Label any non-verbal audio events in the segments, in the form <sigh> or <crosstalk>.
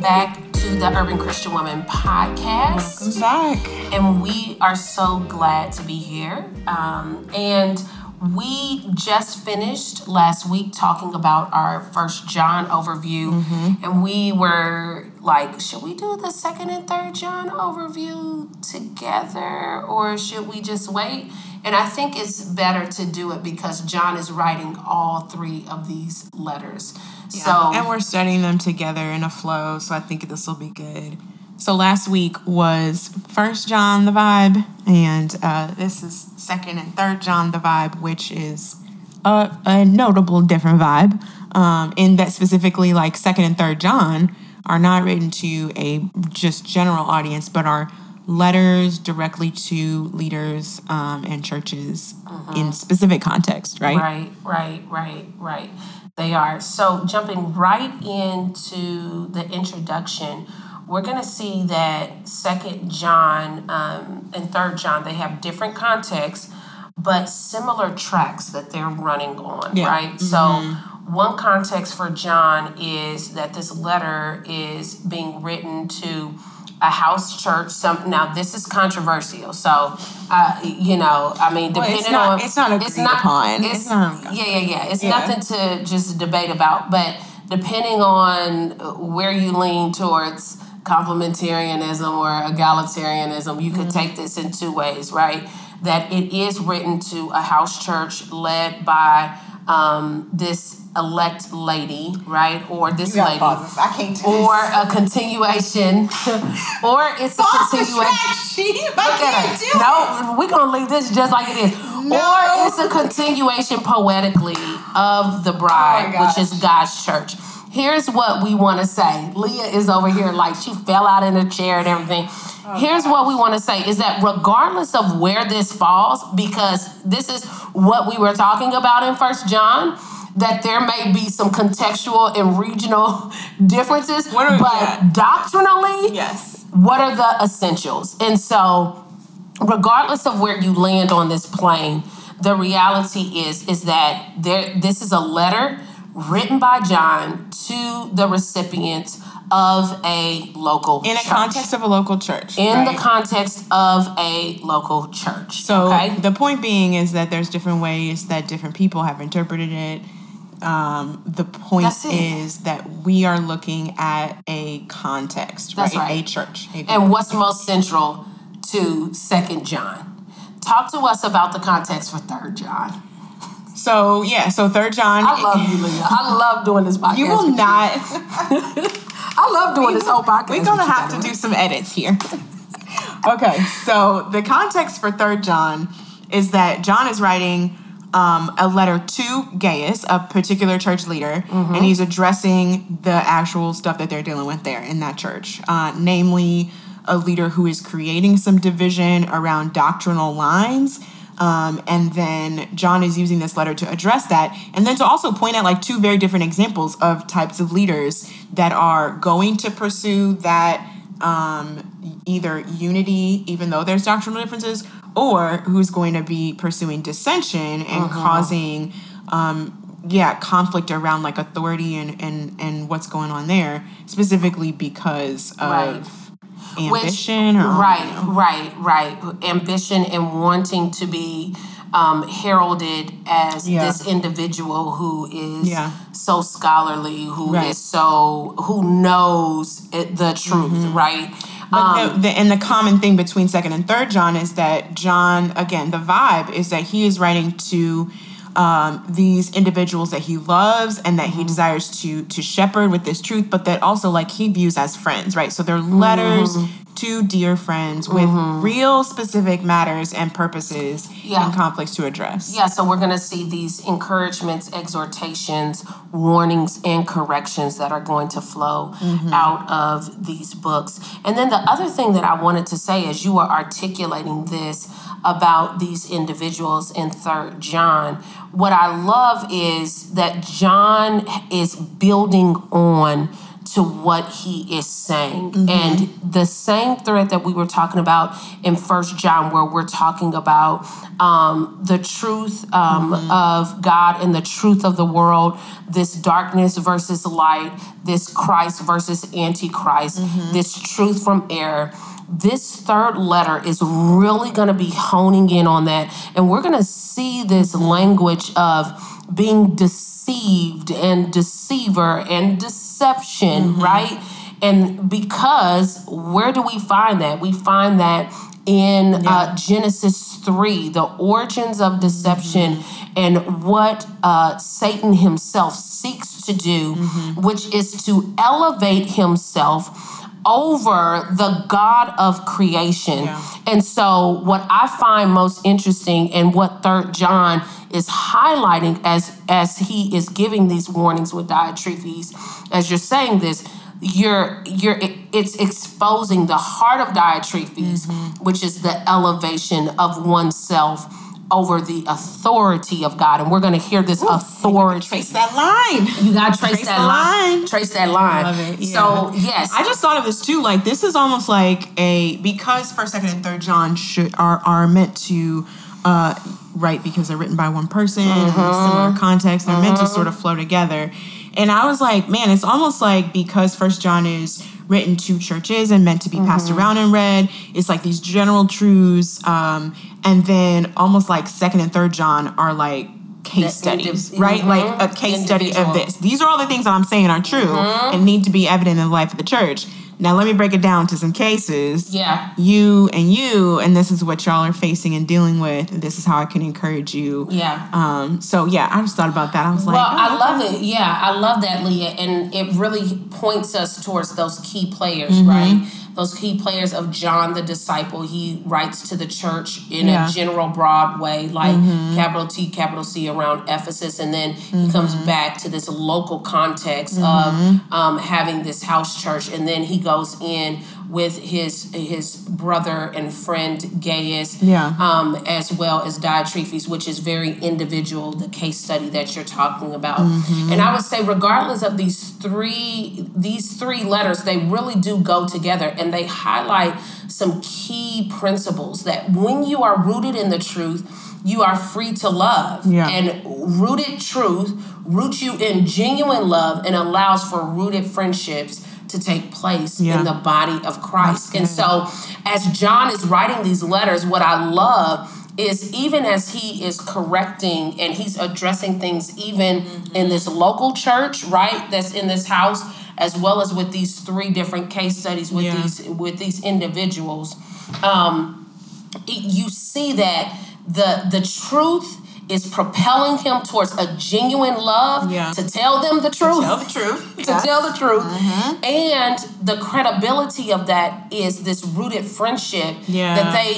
Welcome back to the Urban Christian Woman podcast. Welcome back. and we are so glad to be here. Um, and we just finished last week talking about our first John overview, and we were like, should we do the second and third John overview together, or should we just wait? And I think it's better to do it because John is writing all three of these letters. So and we're studying them together in a flow, so I think this will be good. So last week was First John the vibe, and uh, this is Second and Third John the vibe, which is a, a notable different vibe. Um, in that specifically, like Second and Third John are not written to a just general audience, but are letters directly to leaders um, and churches in specific context, right? Right, right, right, right. They are. So, jumping right into the introduction, we're going to see that Second John um, and Third John they have different contexts, but similar tracks that they're running on. Yeah. Right. So, one context for John is that this letter is being written to a house church. Some now this is controversial. So, uh, you know, I mean, Well, depending it's not- on it's not agreed upon. It's not- yeah, yeah, yeah. It's Yeah. nothing to just debate about, but depending on where you lean towards complementarianism or egalitarianism, you could Mm-hmm. take this in two ways, right? That it is written to a house church led by um, this elect lady, right? Or this lady. I can't do Or a continuation, <laughs> or it's a continuation. Look at her. No, we're gonna leave this just like it is. No. Or it's a continuation poetically of the bride, Oh which is God's church. Here's what we want to say. Leah is over here like she fell out in the chair and everything. Oh Here's what we want to say is that regardless of where this falls, because this is what we were talking about in First John, that there may be some contextual and regional <laughs> differences, but doctrinally, Yes. what are the essentials? And so, regardless of where you land on this plane, the reality is is that there this is a letter written by John to the recipients of a local In a church. context of a local church. in right? the context of a local church. So okay? the point being is that there's different ways that different people have interpreted it. Um, the point is that we are looking at a context, right? right. A church. a and what's most central to Second John? Talk to us about the context for Third John. so yeah, so Third John. I love you, Leah. I love doing this podcast. You will not. <laughs> I love doing this whole podcast. We're gonna have to do some edits here. <laughs> okay, so the context for Third John is that John is writing um, a letter to Gaius, a particular church leader, Mm-hmm. and he's addressing the actual stuff that they're dealing with there in that church, uh, namely a leader who is creating some division around doctrinal lines. Um, and then John is using this letter to address that, and then to also point out like two very different examples of types of leaders that are going to pursue that um, either unity, even though there's doctrinal differences, or who's going to be pursuing dissension and causing, um, yeah, conflict around like authority and, and and what's going on there, specifically because of Right. ambition or right, right, right. Ambition and wanting to be um, heralded as Yeah. this individual who is Yeah. so scholarly, who is Right. so who knows it, the truth, Mm-hmm. right? But Um, the, the, and the common thing between second and third John is that John, again, the vibe is that he is writing to um, these individuals that he loves and that Mm-hmm. he desires to to shepherd with this truth, but that also like he views as friends, right? So they're letters Mm-hmm. to dear friends with real specific matters and purposes Yeah. and conflicts to address. Yeah, so we're going to see these encouragements, exhortations, warnings, and corrections that are going to flow out of these books. And then the other thing that I wanted to say as you were articulating this about these individuals in Third John, what I love is that John is building on to what he is saying. And the same thread that we were talking about in first john where we're talking about um, the truth um, of god and the truth of the world this darkness versus light this christ versus antichrist this truth from error this third letter is really going to be honing in on that and we're going to see this language of being deceived and deceiver and deception, right? And because where do we find that? We find that in uh, Genesis 3, the origins of deception and what uh, Satan himself seeks to do, which is to elevate himself over the God of creation. Yeah. And so what I find most interesting and what third John is highlighting as as he is giving these warnings with Diotrephes, as you're saying this, you're you're it- it's exposing the heart of Diotrephes, mm-hmm. which is the elevation of oneself over the authority of God. And we're gonna hear this authority. Trace that line. You gotta trace, Trace that line. line. Trace that line. Love it, So yes. I just thought of this too. Like this is almost like a because first, second, and third John should are are meant to uh write because they're written by one person in a similar context. They're meant to sort of flow together. And I was like, man, it's almost like because First John is written to churches and meant to be passed around and read. It's like these general truths, um, and then almost like Second and Third John are like case The studies, right? Like a case study of this. These are all the things that I'm saying are true Mm-hmm. and need to be evident in the life of the church. Now let me break it down to some cases. Yeah. You and you, and this is what y'all are facing and dealing with. This is how I can encourage you. Yeah. Um. So yeah, I just thought about that. I was like, Well, oh, I love it. Yeah, I love that, Leah. And it really points us towards those key players, Mm-hmm. right? Those key players of John the disciple. He writes to the church in Yeah. Mm-hmm. a general, broad way, like capital T, capital C around Ephesus. And then he comes back to this local context Mm-hmm. of um, having this house church. And then he goes in with his his brother and friend Gaius Yeah. um, as well as Diotrephes, which is very individual, the case study that you're talking about. Mm-hmm. And I would say, regardless of these three these three letters, they really do go together, and they highlight some key principles that when you are rooted in the truth, you are free to love. Yeah. And rooted truth roots you in genuine love and allows for rooted friendships to take place Yeah. in the body of Christ. And so, as John is writing these letters, what I love is even as he is correcting and he's addressing things, even in this local church, right, that's in this house, as well as with these three different case studies with Yeah. these with these individuals, um, it- you see that the the truth is propelling him towards a genuine love Yeah. to tell them the truth <laughs> To tell the truth. to Yeah. tell the truth. Mm-hmm. And the credibility of that is this rooted friendship Yeah. that they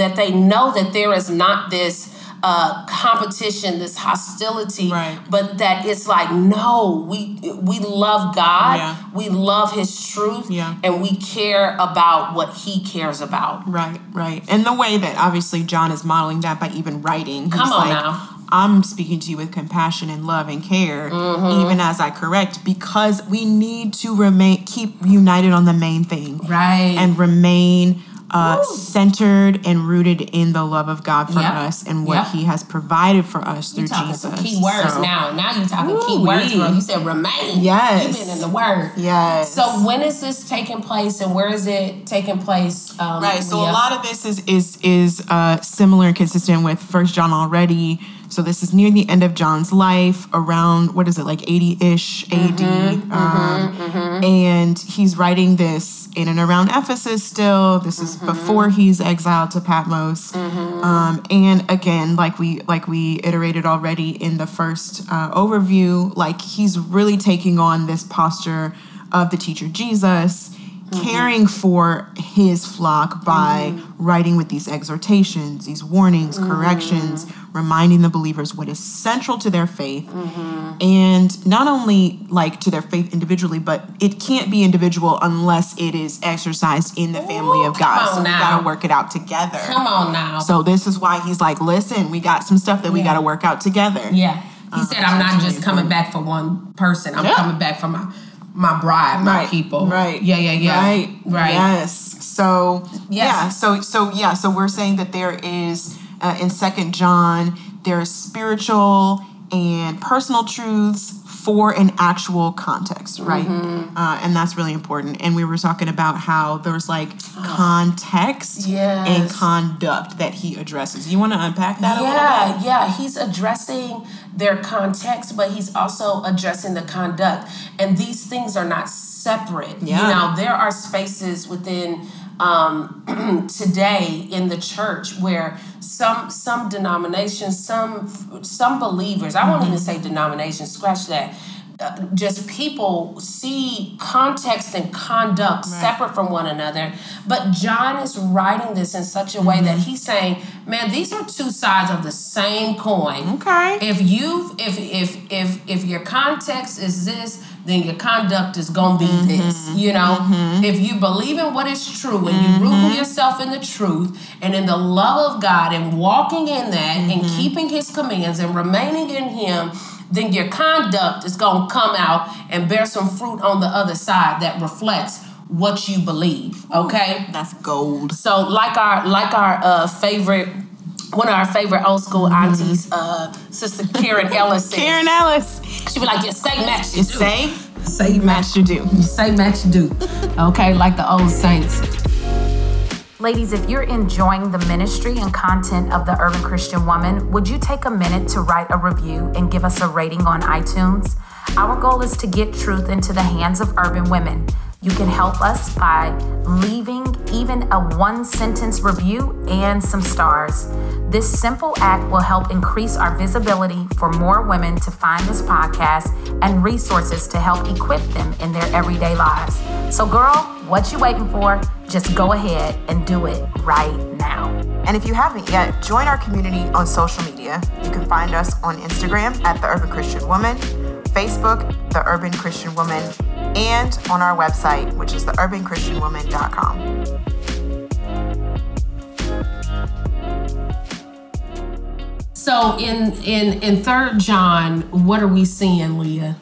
that they know that there is not this uh, competition, this hostility, Right. but that it's like no, we we love God, Yeah. we love His truth, Yeah. and we care about what He cares about. Right, right. And the way that obviously John is modeling that by even writing. Come he's on like, now. I'm speaking to you with compassion and love and care, Mm-hmm. even as I correct, because we need to remain keep united on the main thing. Right. And remain uh, centered and rooted in the love of God for Yep. us and what Yep. He has provided for us through Jesus. key words So, now. Now you're talking key Woo-wee. words. You said remain. Yes. You've been in the word. Yes. So when is this taking place and where is it taking place? Um, Right. So Leah? a lot of this is is is uh, similar and consistent with First John already. So this is near the end of John's life, around what is it like eighty ish AD, um, and he's writing this in and around Ephesus. Still, this is before he's exiled to Patmos. Um, and again, like we like we iterated already in the first uh, overview, like he's really taking on this posture of the teacher Jesus Mm-hmm. caring for his flock by mm-hmm. writing with these exhortations, these warnings, mm-hmm. corrections, reminding the believers what is central to their faith. And not only like to their faith individually, but it can't be individual unless it is exercised in the family of God. So on we now. gotta work it out together. Come on now. So this is why he's like, listen, we got some stuff that we gotta work out together. Yeah. He said, I'm uh, not just coming back for one person. I'm Yeah. coming back for my my bride, my people. Right. Yeah, yeah, yeah. Right. Right. Yes. So Yes. yeah. So so yeah. So we're saying that there is uh, in Second John there is spiritual and personal truths for an actual context, right? Mm-hmm. Uh, and that's really important. And we were talking about how there's like context and Yes. conduct that he addresses. You want to unpack that a little bit? Yeah, yeah. He's addressing their context, but he's also addressing the conduct. And these things are not separate. Yeah. You know, there are spaces within um, <clears throat> today in the church where some some denominations, some some believers, I won't even say denominations, scratch that. Just people see context and conduct separate from one another. But John is writing this in such a way that mm-hmm. he's saying, man, these are two sides of the same coin. Okay. If you if if if if your context is this, then your conduct is gonna be mm-hmm. this. You know, mm-hmm. if you believe in what is true and you root yourself in the truth and in the love of God and walking in that and keeping His commands and remaining in Him. Then your conduct is gonna come out and bear some fruit on the other side that reflects what you believe. Okay. That's gold. So like our like our uh, favorite one of our favorite old school aunties, uh, Sister Karen <laughs> Ellis. said, Karen Ellis. She be like, "You say match, you You do. say, say match you do. you say match, you do." Okay, like the old saints. Ladies, if you're enjoying the ministry and content of the Urban Christian Woman, would you take a minute to write a review and give us a rating on iTunes? Our goal is to get truth into the hands of urban women. You can help us by leaving even a one sentence review and some stars. This simple act will help increase our visibility for more women to find this podcast and resources to help equip them in their everyday lives. So, girl, what you waiting for? Just go ahead and do it right now. And if you haven't yet, join our community on social media. You can find us on Instagram at The Urban Christian Woman, Facebook, The Urban Christian Woman, and on our website, which is theurbanchristianwoman.com. So in in in Third John, what are we seeing, Leah?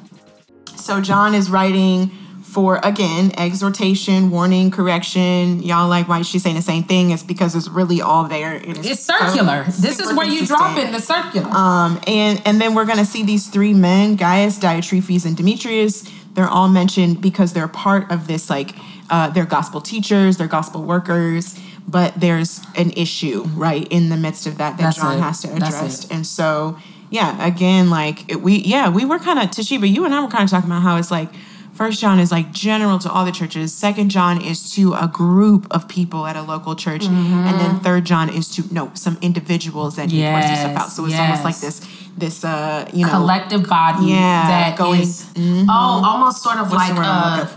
So John is writing for again exhortation, warning, correction. Y'all like why she's saying the same thing? It's because it's really all there. It It's circular. This is where you drop in the circular. Um, and and then we're gonna see these three men, Gaius, Diotrephes, and Demetrius. They're all mentioned because they're part of this, like uh, they're gospel teachers, they're gospel workers, but there's an issue right in the midst of that that That's John it. has to address. And so, yeah, again, like it, we, yeah, we were kind of Te'Sheba. You and I were kind of talking about how it's like. First John is like general to all the churches. Second John is to a group of people at a local church, and Mm-hmm. then third John is to no some individuals that he pours this stuff out. So it's almost like this this uh you know collective body Yeah, that going- is- oh almost sort of What's like a,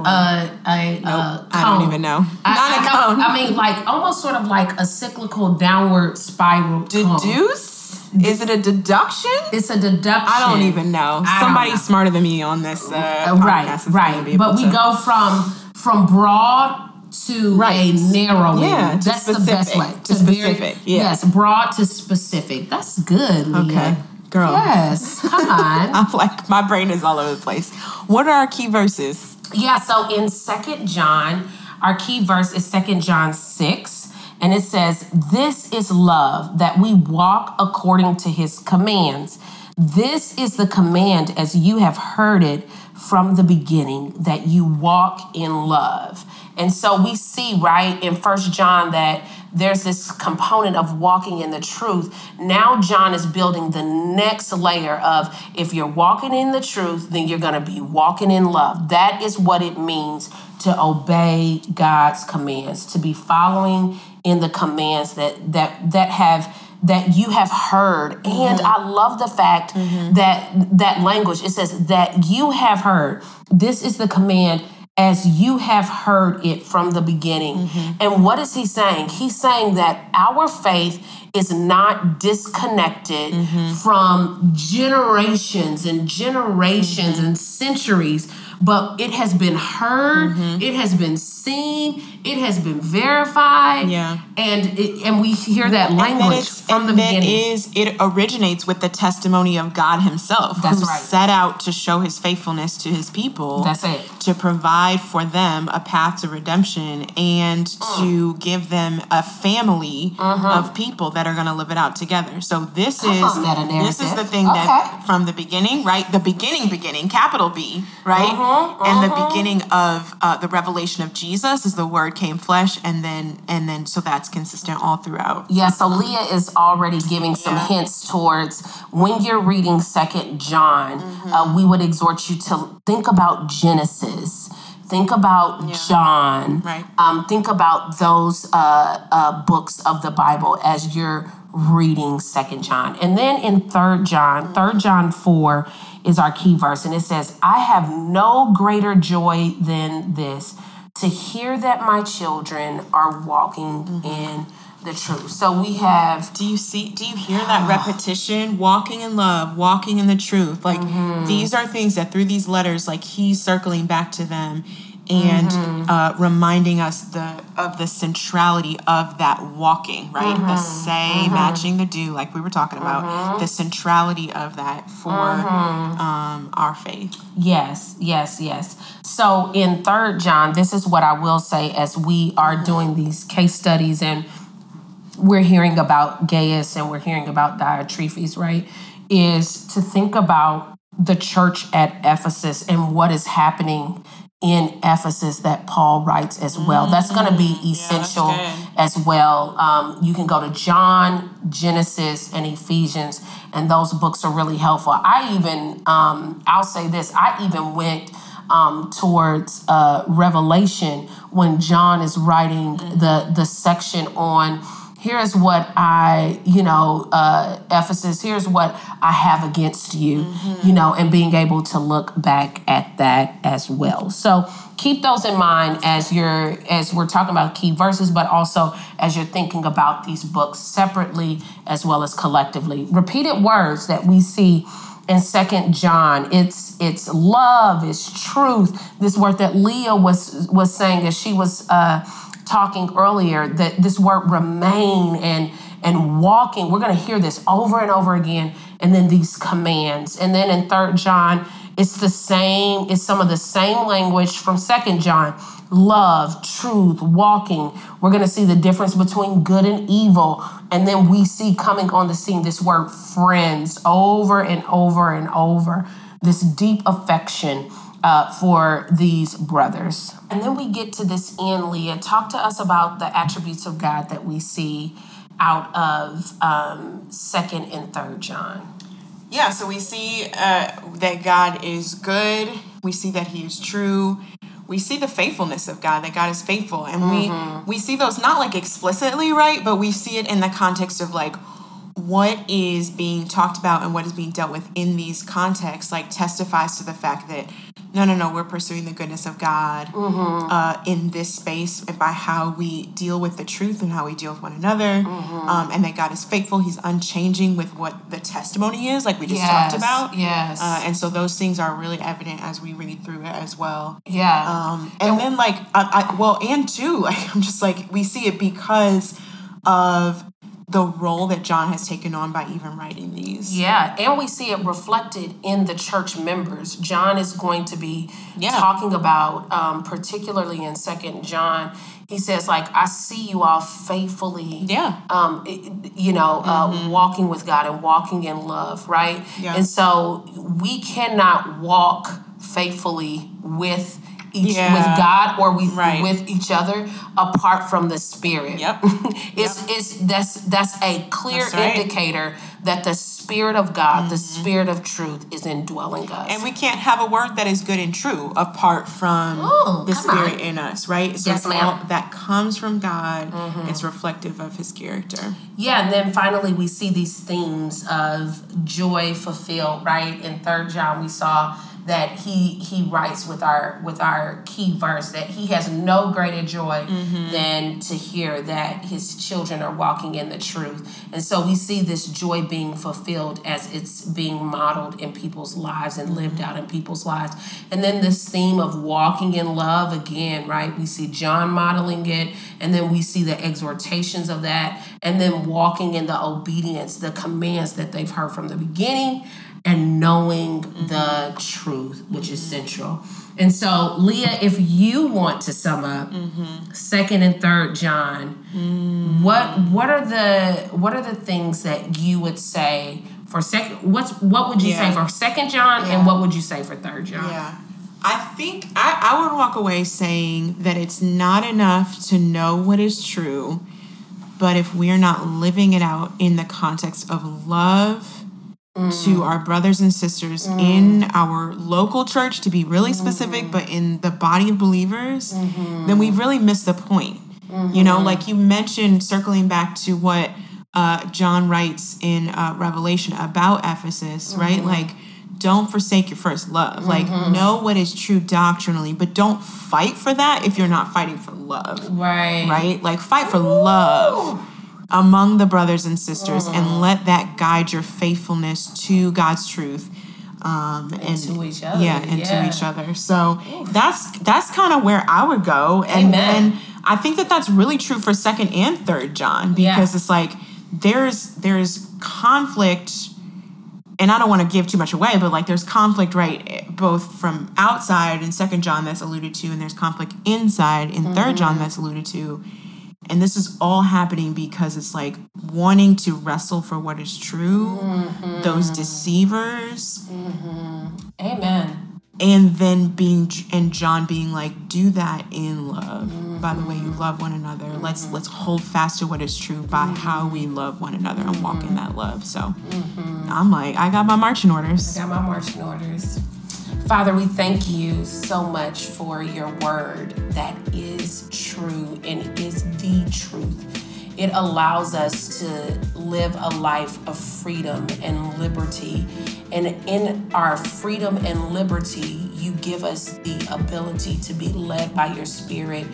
a, a, a I don't even know. I, Not a I know- cone. I mean, like almost sort of like a cyclical downward spiral. deduce. Is it a deduction? It's a deduction. I don't even know. I Somebody know. smarter than me on this uh, right, right. But we to- go from from broad to Right. a narrowing. Yeah, to That's the best way. to specific, yeah. Yes, broad to specific. That's good, Leah. Okay, girl. Yes, come <laughs> on. I'm like my brain is all over the place. What are our key verses? Yeah, so in Second John, our key verse is Second John 6, and it says, This is love, that we walk according to his commands. This is the command as you have heard it from the beginning, that you walk in love. And so we see, right, in First John that there's this component of walking in the truth. Now, John is building the next layer of if you're walking in the truth, then you're going to be walking in love. That is what it means to obey God's commands, to be following in the commands that that that have that you have heard. And I love the fact that that language it says that you have heard. This is the command as you have heard it from the beginning. Mm-hmm. And what is he saying? He's saying that our faith is not disconnected Mm-hmm. from generations and generations Mm-hmm. and centuries, but it has been heard, it has been seen, it has been verified. Yeah. And it, and we hear that that language it's- from the that beginning. is it originates with the testimony of God Himself, That's who right. set out to show His faithfulness to His people. That's it. To provide for them a path to redemption and Mm. to give them a family of people that are going to live it out together. So this. Come is on, this is the thing Okay. that from the beginning, right? The beginning, beginning, capital B, right? Mm-hmm, And the beginning of uh, the revelation of Jesus is the Word came flesh, and then and then so that's consistent all throughout. Yeah, so Leah is already giving some Yeah. hints towards when you're reading Second John. Mm-hmm. Uh, we would exhort you to think about Genesis, think about John, Right. Um, think about those uh, uh, books of the Bible as you're reading Second John, and then in Third John, Third John four is our key verse, and it says, "I have no greater joy than this." To hear that my children are walking Mm-hmm. in the truth. So we have Do you see? Do you hear that <sighs> repetition? Walking in love, walking in the truth. Like Mm-hmm. these are things that through these letters, like he's circling back to them and Mm-hmm. uh, reminding us the of the centrality of that walking, right? The Mm-hmm. say matching the do, like we were talking about. The centrality of that for Mm-hmm. um, our faith. Yes, yes, yes. So in third John, this is what I will say as we are doing these case studies and we're hearing about Gaius and we're hearing about Diotrephes, right? Is to think about the church at Ephesus and what is happening in Ephesus that Paul writes as well. That's going to be essential good. as well. Um, you can go to John, Genesis, and Ephesians, and those books are really helpful. I even, um, I'll say this, I even went um, towards uh, Revelation when John is writing the the section on. Here's what I, you know, uh, Ephesus. Here's what I have against you, you know, and being able to look back at that as well. So keep those in mind as you're as we're talking about key verses, but also as you're thinking about these books separately as well as collectively. Repeated words that we see in second john it's it's love it's truth this word that leah was was saying as she was uh talking earlier that this word remain and and walking we're going to hear this over and over again and then these commands. And then in third john it's the same it's some of the same language from second john. Love truth walking. We're going to see the difference between good and evil. And then we see coming on the scene this word friends over and over and over. This deep affection uh, for these brothers and then we get to this end leah talk to us about the attributes of god that we see out of um, second and third john Yeah, so we see uh, that God is good. We see that He is true. We see the faithfulness of God, that God is faithful, and we we see those not like explicitly, right? But we see it in the context of like what is being talked about and what is being dealt with in these contexts, like testifies to the fact that no, no, no, we're pursuing the goodness of God uh, in this space and by how we deal with the truth and how we deal with one another, um, and that God is faithful. He's unchanging with what the testimony is, like we just talked about. yes Uh, and so those things are really evident as we read through it as well. yeah Um, and then like, I, I, well, and too <laughs> like, I'm just like, we see it because of the role that John has taken on by even writing these. Yeah, and we see it reflected in the church members. John is going to be Yeah. talking about, um, particularly in Second John. He says, like, I see you all faithfully, Yeah. um, it- you know, uh, walking with God and walking in love, right? Mm-hmm. Yeah. And so we cannot walk faithfully with each Yeah. with God or we Right. with each other apart from the Spirit. Yep. <laughs> it's it's that's that's a clear That's right. indicator that the Spirit of God, the Spirit of truth, is indwelling us. Mm-hmm. And we can't have a word that is good and true apart from Ooh, the Spirit on. in us, right? So Yes, ma'am. Mm-hmm. all- that comes from God. It's reflective of His character. Yeah, and then finally we see these themes of joy fulfilled, right? In third John, we saw that he he writes with our with our key verse that he has no greater joy mm-hmm. than to hear that his children are walking in the truth. And so we see this joy being fulfilled as it's being modeled in people's lives and lived out in people's lives. And then this theme of walking in love again right? We see john modeling it and then we see the exhortations of that and then walking in the obedience the commands that they've heard from the beginning and knowing mm-hmm. the truth, which is central. And so, Leah, if you want to sum up mm-hmm. second and third John, mm-hmm. what what are the what are the things that you would say for second? What's what would you yeah. say for second John, yeah. and what would you say for third John? Yeah. I think I, I would walk away saying that it's not enough to know what is true, but if we're not living it out in the context of love Mm. to our brothers and sisters mm. in our local church, to be really specific, mm. but in the body of believers, mm-hmm. then we've really missed the point. Mm-hmm. You know, mm-hmm. like you mentioned, circling back to what uh, John writes in uh, Revelation about Ephesus, mm-hmm. right? Like, don't forsake your first love. Like, mm-hmm. know what is true doctrinally, but don't fight for that if you're not fighting for love. Right. Right? Like, fight for Ooh. love among the brothers and sisters mm. and let that guide your faithfulness to God's truth. Um, and, and, to each other. Yeah, and yeah. to each other. So Oof. that's that's kind of where I would go. And and I think that that's really true for second and third John because yeah. it's like there's there's conflict and I don't want to give too much away, but like there's conflict, right, both from outside in Second John that's alluded to, and there's conflict inside in mm-hmm. Third John that's alluded to. And this is all happening because it's like wanting to wrestle for what is true, mm-hmm. those deceivers. Mm-hmm. Amen. And then being and John being like, do that in love. Mm-hmm. By the way, you love one another. Let's let's hold fast to what is true by how we love one another and walk in that love. So I'm like, I got my marching orders. I got my marching orders. Father, we thank you so much for your word that is true and is the truth. It allows us to live a life of freedom and liberty. And in our freedom and liberty, you give us the ability to be led by your spirit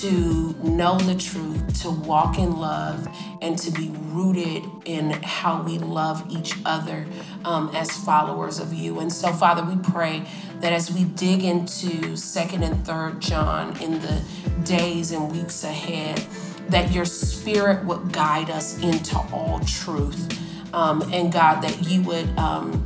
to know the truth, to walk in love, and to be rooted in how we love each other um, as followers of you. And so, Father, we pray that as we dig into second and third John in the days and weeks ahead, that your spirit would guide us into all truth. Um, and God, that you would um,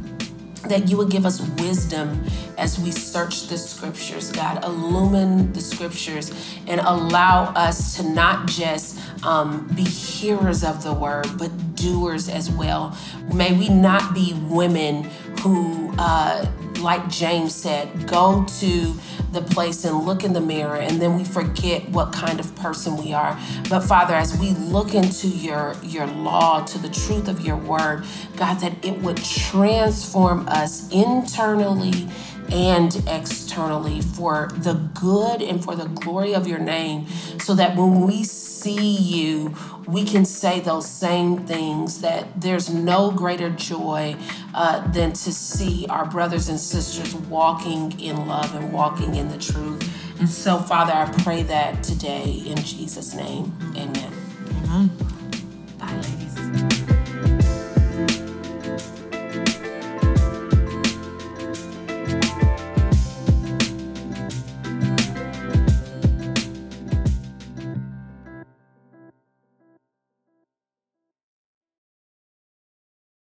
that you would give us wisdom as we search the scriptures, God. Illumine the scriptures and allow us to not just um, be hearers of the word, but doers as well. May we not be women who, uh, like James said, go to the place and look in the mirror and then we forget what kind of person we are. But father as we look into your your law to the truth of your word god that it would transform us internally and externally for the good and for the glory of your name so that when we see you we can say those same things that there's no greater joy uh, than to see our brothers and sisters walking in love and walking in the truth. And so, Father, I pray that today in Jesus' name. Amen. Amen.